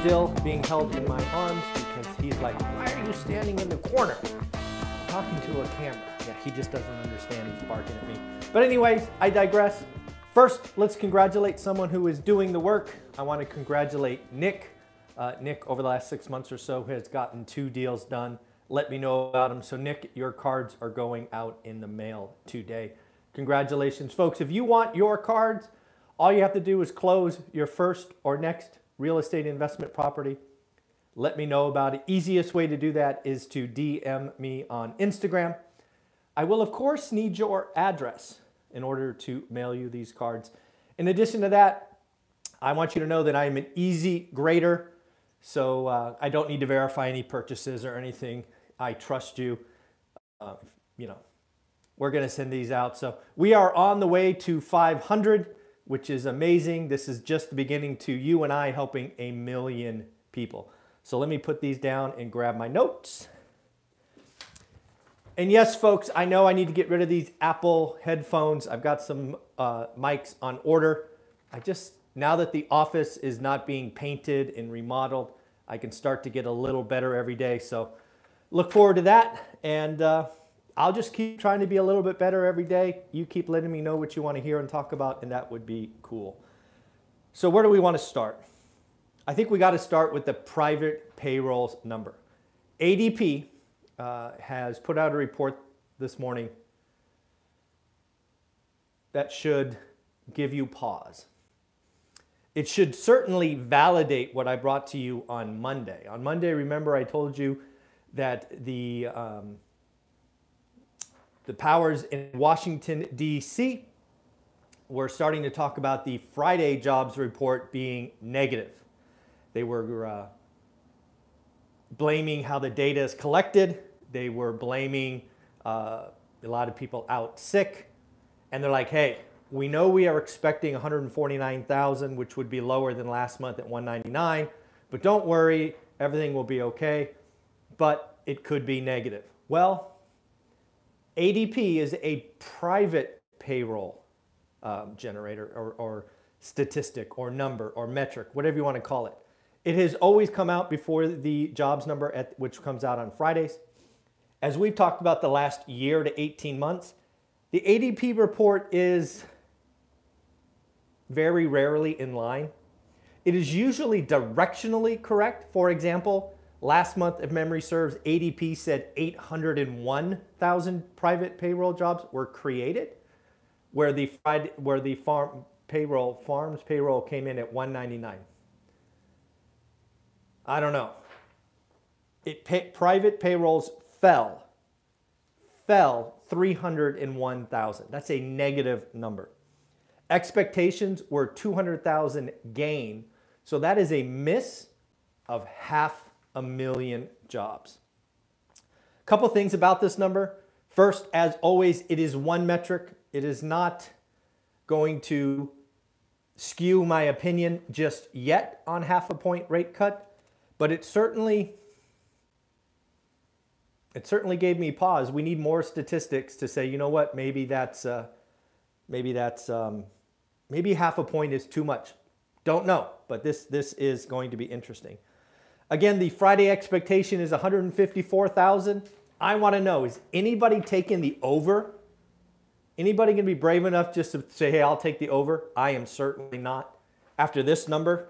Still being held in my arms because he's like, Why are you standing in the corner? Talking to a camera. Yeah, he just doesn't understand. He's barking at me. But, anyways, I digress. First, let's congratulate someone who is doing the work. I want to congratulate Nick. Uh, Nick, over the last six months or so, has gotten two deals done. Let me know about them. So, Nick, your cards are going out in the mail today. Congratulations, folks. If you want your cards, all you have to do is close your first or next real estate investment property. Let me know about it. Easiest way to do that is to DM me on Instagram. I will, of course, need your address in order to mail you these cards. In addition to that, I want you to know that I am an easy grader, so uh, I don't need to verify any purchases or anything. I trust you. Uh, you know, we're going to send these out. So we are on the way to 500 which is amazing. This is just the beginning to you and I helping a million people. So let me put these down and grab my notes. And yes, folks, I know I need to get rid of these Apple headphones. I've got some uh, mics on order. I just, now that the office is not being painted and remodeled, I can start to get a little better every day. So look forward to that. And uh, I'll just keep trying to be a little bit better every day. You keep letting me know what you want to hear and talk about, and that would be cool. So, where do we want to start? I think we got to start with the private payrolls number. ADP uh, has put out a report this morning that should give you pause. It should certainly validate what I brought to you on Monday. On Monday, remember, I told you that the um, the powers in Washington, D.C. were starting to talk about the Friday jobs report being negative. They were uh, blaming how the data is collected, they were blaming uh, a lot of people out sick, and they're like, hey, we know we are expecting 149,000, which would be lower than last month at 199, but don't worry, everything will be okay, but it could be negative. Well, ADP is a private payroll um, generator or, or statistic or number or metric, whatever you want to call it. It has always come out before the jobs number, at, which comes out on Fridays. As we've talked about the last year to 18 months, the ADP report is very rarely in line. It is usually directionally correct. For example, Last month, if memory serves, ADP said 801,000 private payroll jobs were created, where the where the farm payroll farms payroll came in at 199. I don't know. It pay, private payrolls fell fell 301,000. That's a negative number. Expectations were 200,000 gain. So that is a miss of half a million jobs. A couple things about this number. First, as always, it is one metric. It is not going to skew my opinion just yet on half a point rate cut, but it certainly it certainly gave me pause. We need more statistics to say, you know what, maybe that's uh, maybe that's um, maybe half a point is too much. Don't know, but this this is going to be interesting. Again, the Friday expectation is 154,000. I want to know, is anybody taking the over? Anybody going to be brave enough just to say, hey, I'll take the over? I am certainly not. After this number,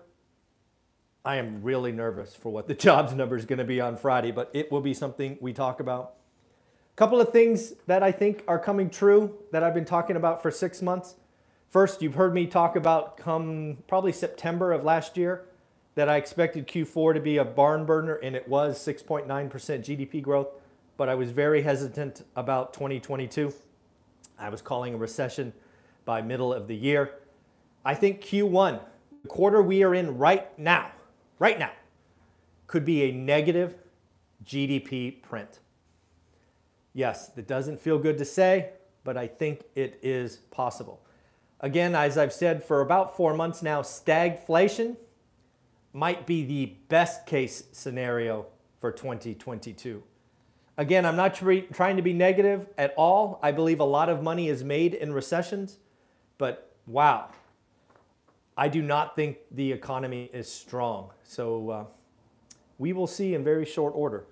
I am really nervous for what the jobs number is going to be on Friday, but it will be something we talk about. A couple of things that I think are coming true that I've been talking about for six months. First, you've heard me talk about come probably September of last year that I expected Q4 to be a barn burner, and it was 6.9% GDP growth, but I was very hesitant about 2022. I was calling a recession by middle of the year. I think Q1, the quarter we are in right now, right now, could be a negative GDP print. Yes, it doesn't feel good to say, but I think it is possible. Again, as I've said for about four months now, stagflation might be the best case scenario for 2022. Again, I'm not trying to be negative at all. I believe a lot of money is made in recessions, but wow, I do not think the economy is strong. So uh, we will see in very short order.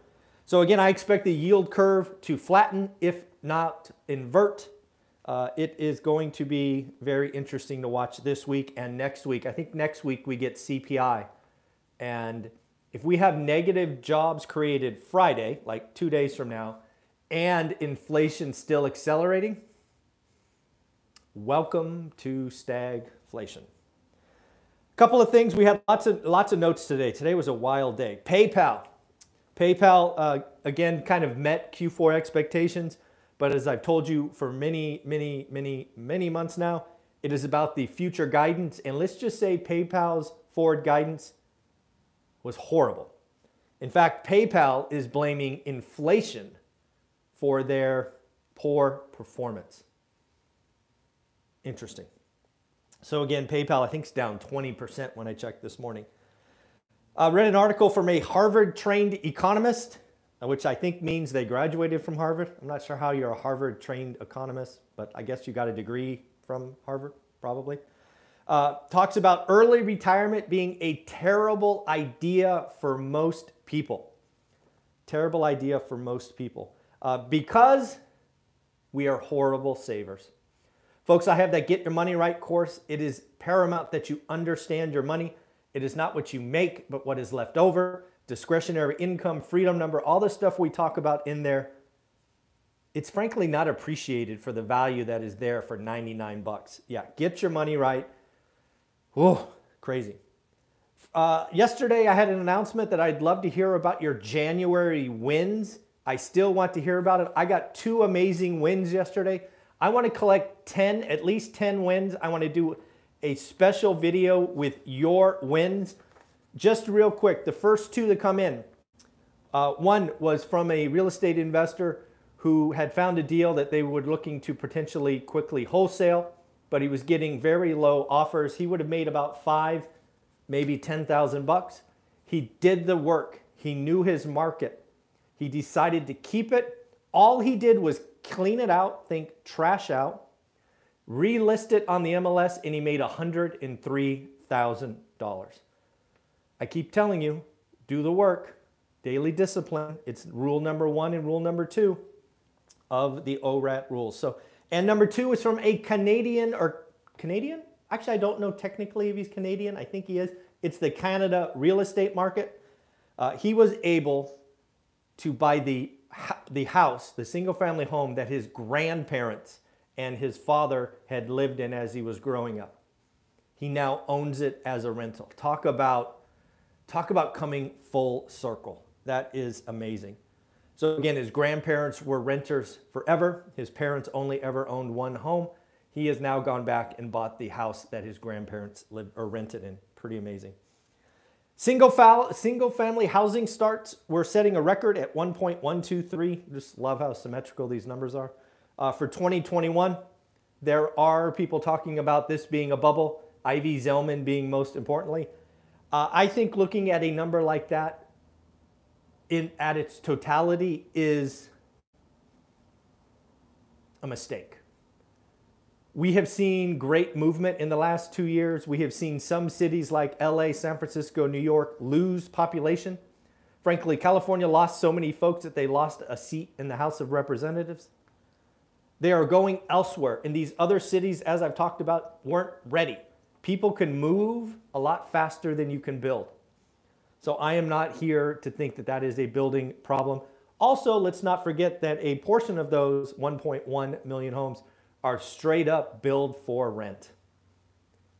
So again, I expect the yield curve to flatten, if not invert. Uh, it is going to be very interesting to watch this week and next week. I think next week we get CPI. And if we have negative jobs created Friday, like two days from now, and inflation still accelerating, welcome to stagflation. A couple of things. We had lots of lots of notes today. Today was a wild day. PayPal. PayPal uh, again kind of met Q4 expectations, but as I've told you for many, many, many, many months now, it is about the future guidance. And let's just say PayPal's forward guidance was horrible. In fact, PayPal is blaming inflation for their poor performance. Interesting. So again, PayPal I think is down 20% when I checked this morning. I read an article from a Harvard-trained economist, which I think means they graduated from Harvard. I'm not sure how you're a Harvard-trained economist, but I guess you got a degree from Harvard, probably uh, talks about early retirement being a terrible idea for most people. Terrible idea for most people uh, because we are horrible savers. Folks, I have that Get Your Money Right course. It is paramount that you understand your money. It is not what you make, but what is left over. Discretionary income, freedom number, all the stuff we talk about in there. It's frankly not appreciated for the value that is there for 99 bucks. Yeah, get your money right. Oh, crazy. Uh, yesterday, I had an announcement that I'd love to hear about your January wins. I still want to hear about it. I got two amazing wins yesterday. I want to collect 10, at least 10 wins. I want to do a special video with your wins. Just real quick, the first two that come in. Uh, one was from a real estate investor who had found a deal that they were looking to potentially quickly wholesale but he was getting very low offers. He would have made about five, maybe 10,000 bucks. He did the work. He knew his market. He decided to keep it. All he did was clean it out, think trash out, relist it on the MLS, and he made $103,000. I keep telling you, do the work, daily discipline. It's rule number one and rule number two of the ORAT rules. So and number two is from a Canadian or Canadian? Actually, I don't know technically if he's Canadian. I think he is. It's the Canada real estate market. Uh, he was able to buy the, the house, the single family home that his grandparents and his father had lived in as he was growing up. He now owns it as a rental. Talk about, talk about coming full circle. That is amazing. So again, his grandparents were renters forever. His parents only ever owned one home. He has now gone back and bought the house that his grandparents lived or rented in. Pretty amazing. Single, foul, single family housing starts, we're setting a record at 1.123. Just love how symmetrical these numbers are. Uh, for 2021, there are people talking about this being a bubble, Ivy Zelman being most importantly. Uh, I think looking at a number like that in, at its totality is a mistake. We have seen great movement in the last two years. We have seen some cities like LA, San Francisco, New York lose population. Frankly, California lost so many folks that they lost a seat in the House of Representatives. They are going elsewhere. And these other cities, as I've talked about, weren't ready. People can move a lot faster than you can build. So I am not here to think that that is a building problem. Also, let's not forget that a portion of those 1.1 million homes are straight up build for rent.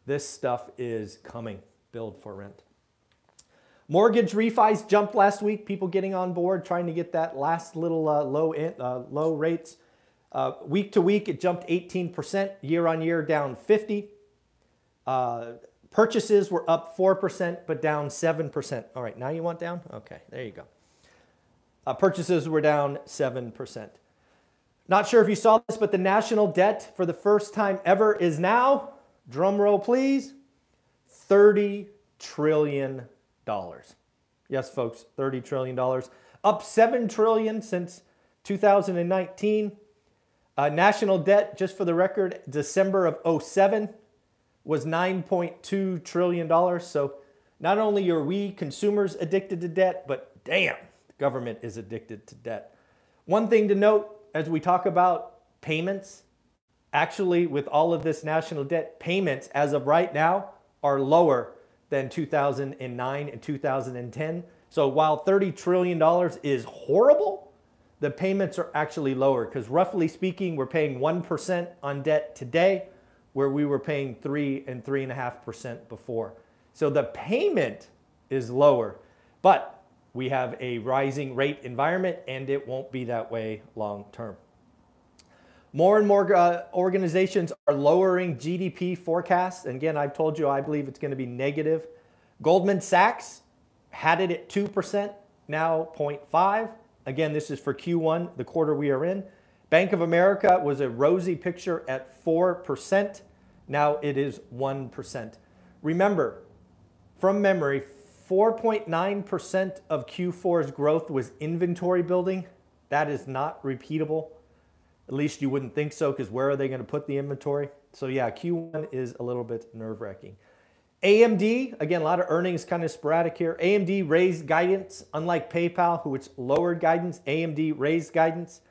This stuff is coming, build for rent. Mortgage refis jumped last week. People getting on board, trying to get that last little uh, low in, uh, low rates. Uh, week to week, it jumped 18%. Year on year, down 50. Purchases were up 4%, but down 7%. All right, now you want down? Okay, there you go. Uh, purchases were down 7%. Not sure if you saw this, but the national debt for the first time ever is now, drum roll please, $30 trillion. Yes, folks, $30 trillion. Up 7 trillion since 2019. Uh, national debt, just for the record, December of 07 was $9.2 trillion. So not only are we consumers addicted to debt, but damn, the government is addicted to debt. One thing to note as we talk about payments, actually, with all of this national debt, payments as of right now are lower than 2009 and 2010. So while $30 trillion is horrible, the payments are actually lower because roughly speaking, we're paying 1% on debt today where we were paying 3 and 3.5% before. So the payment is lower, but we have a rising rate environment and it won't be that way long term. More and more uh, organizations are lowering GDP forecasts. And again, I've told you I believe it's going to be negative. Goldman Sachs had it at 2%, now 0.5. Again, this is for Q1, the quarter we are in. Bank of America was a rosy picture at 4%. Now it is 1%. Remember, from memory, 4.9% of Q4's growth was inventory building. That is not repeatable. At least you wouldn't think so, because where are they going to put the inventory? So, yeah, Q1 is a little bit nerve wracking. AMD, again, a lot of earnings kind of sporadic here. AMD raised guidance, unlike PayPal, who it's lowered guidance. AMD raised guidance.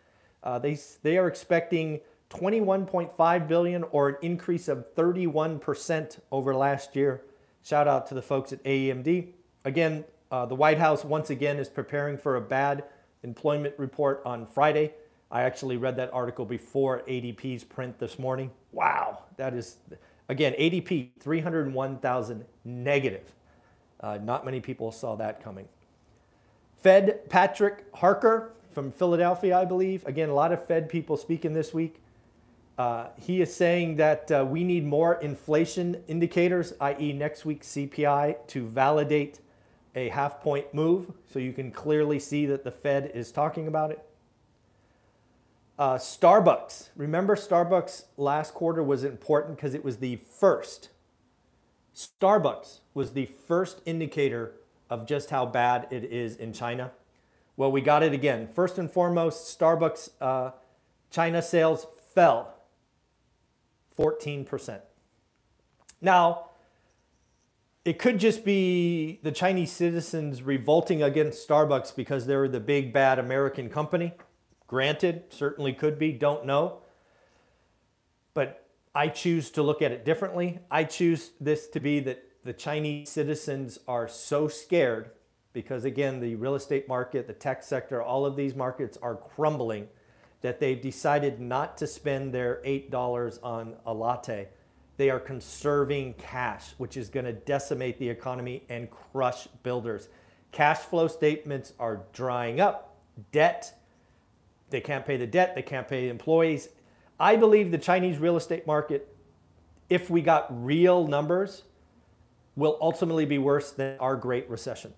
Uh, they, they are expecting 21.5 billion or an increase of 31% over last year. Shout out to the folks at AMD. Again, uh, the White House once again is preparing for a bad employment report on Friday. I actually read that article before ADP's print this morning. Wow, that is, again, ADP 301,000 negative. Uh, not many people saw that coming. Fed Patrick Harker from Philadelphia, I believe. Again, a lot of Fed people speaking this week. Uh, he is saying that uh, we need more inflation indicators, i.e., next week's CPI, to validate a half point move. So you can clearly see that the Fed is talking about it. Uh, Starbucks. Remember, Starbucks last quarter was important because it was the first. Starbucks was the first indicator of just how bad it is in China. Well, we got it again. First and foremost, Starbucks uh, China sales fell 14%. Now, it could just be the Chinese citizens revolting against Starbucks because they're the big bad American company. Granted, certainly could be, don't know. But I choose to look at it differently. I choose this to be that the Chinese citizens are so scared because, again, the real estate market, the tech sector, all of these markets are crumbling that they've decided not to spend their $8 on a latte. They are conserving cash, which is going to decimate the economy and crush builders. Cash flow statements are drying up. Debt, they can't pay the debt, they can't pay employees. I believe the Chinese real estate market, if we got real numbers, will ultimately be worse than our Great Recession.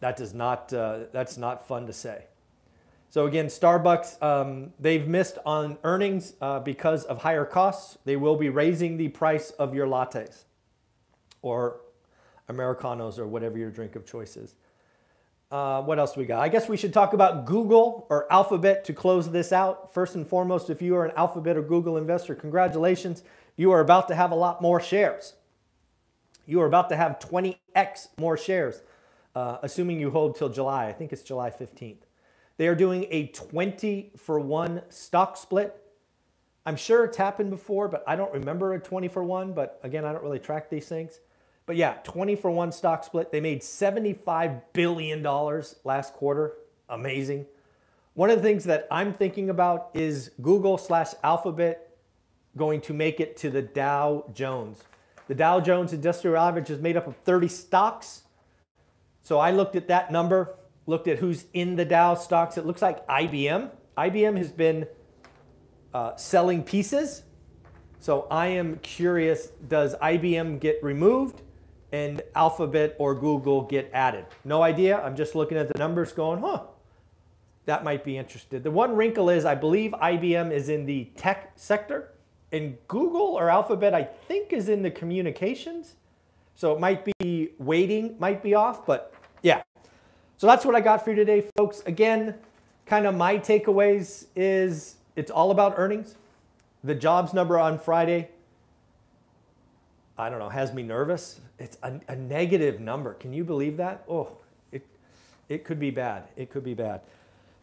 That does not, uh, that's not fun to say. So again, Starbucks, um, they've missed on earnings uh, because of higher costs. They will be raising the price of your lattes or Americanos or whatever your drink of choice is. Uh, what else we got? I guess we should talk about Google or Alphabet to close this out. First and foremost, if you are an Alphabet or Google investor, congratulations. You are about to have a lot more shares. You are about to have 20x more shares, uh, assuming you hold till July. I think it's July 15th. They are doing a 20 for 1 stock split. I'm sure it's happened before, but I don't remember a 20 for 1. But again, I don't really track these things. But yeah, 20 for 1 stock split. They made $75 billion last quarter. Amazing. One of the things that I'm thinking about is Google slash Alphabet going to make it to the Dow Jones. The Dow Jones Industrial Average is made up of 30 stocks. So I looked at that number looked at who's in the Dow stocks. It looks like IBM. IBM has been uh, selling pieces. So I am curious does IBM get removed and Alphabet or Google get added? No idea. I'm just looking at the numbers going, huh, that might be interested. The one wrinkle is I believe IBM is in the tech sector and Google or Alphabet, I think, is in the communications. So it might be waiting, might be off, but yeah. So that's what I got for you today, folks. Again, kind of my takeaways is it's all about earnings. The jobs number on Friday, I don't know, has me nervous. It's a, a negative number. Can you believe that? Oh, it, it could be bad. It could be bad.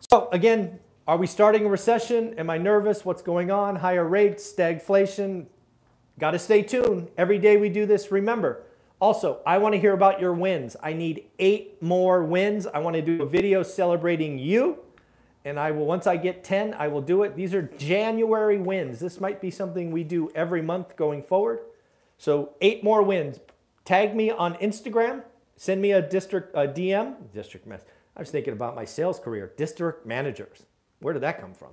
So again, are we starting a recession? Am I nervous? What's going on? Higher rates, stagflation. Got to stay tuned. Every day we do this, remember. Also, I want to hear about your wins. I need eight more wins. I want to do a video celebrating you. And I will, once I get 10, I will do it. These are January wins. This might be something we do every month going forward. So eight more wins. Tag me on Instagram. Send me a district a DM. District mess. I was thinking about my sales career. District managers. Where did that come from?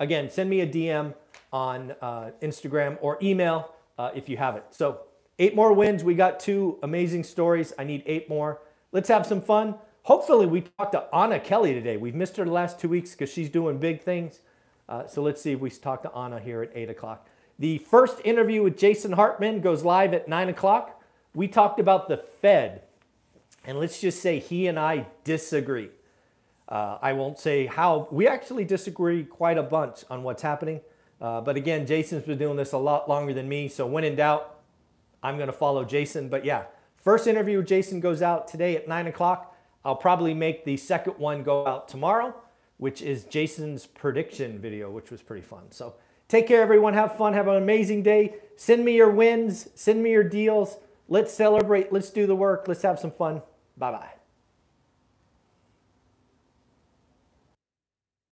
Again, send me a DM on uh, Instagram or email uh, if you have it. So, eight more wins. We got two amazing stories. I need eight more. Let's have some fun. Hopefully, we talked to Anna Kelly today. We've missed her the last two weeks because she's doing big things. Uh, so, let's see if we talk to Anna here at 8 o'clock. The first interview with Jason Hartman goes live at 9 o'clock. We talked about the Fed. And let's just say he and I disagree. Uh, I won't say how. We actually disagree quite a bunch on what's happening. Uh, but again, Jason's been doing this a lot longer than me. So when in doubt, I'm going to follow Jason. But yeah, first interview with Jason goes out today at 9 o'clock. I'll probably make the second one go out tomorrow, which is Jason's prediction video, which was pretty fun. So take care, everyone. Have fun. Have an amazing day. Send me your wins. Send me your deals. Let's celebrate. Let's do the work. Let's have some fun. Bye bye.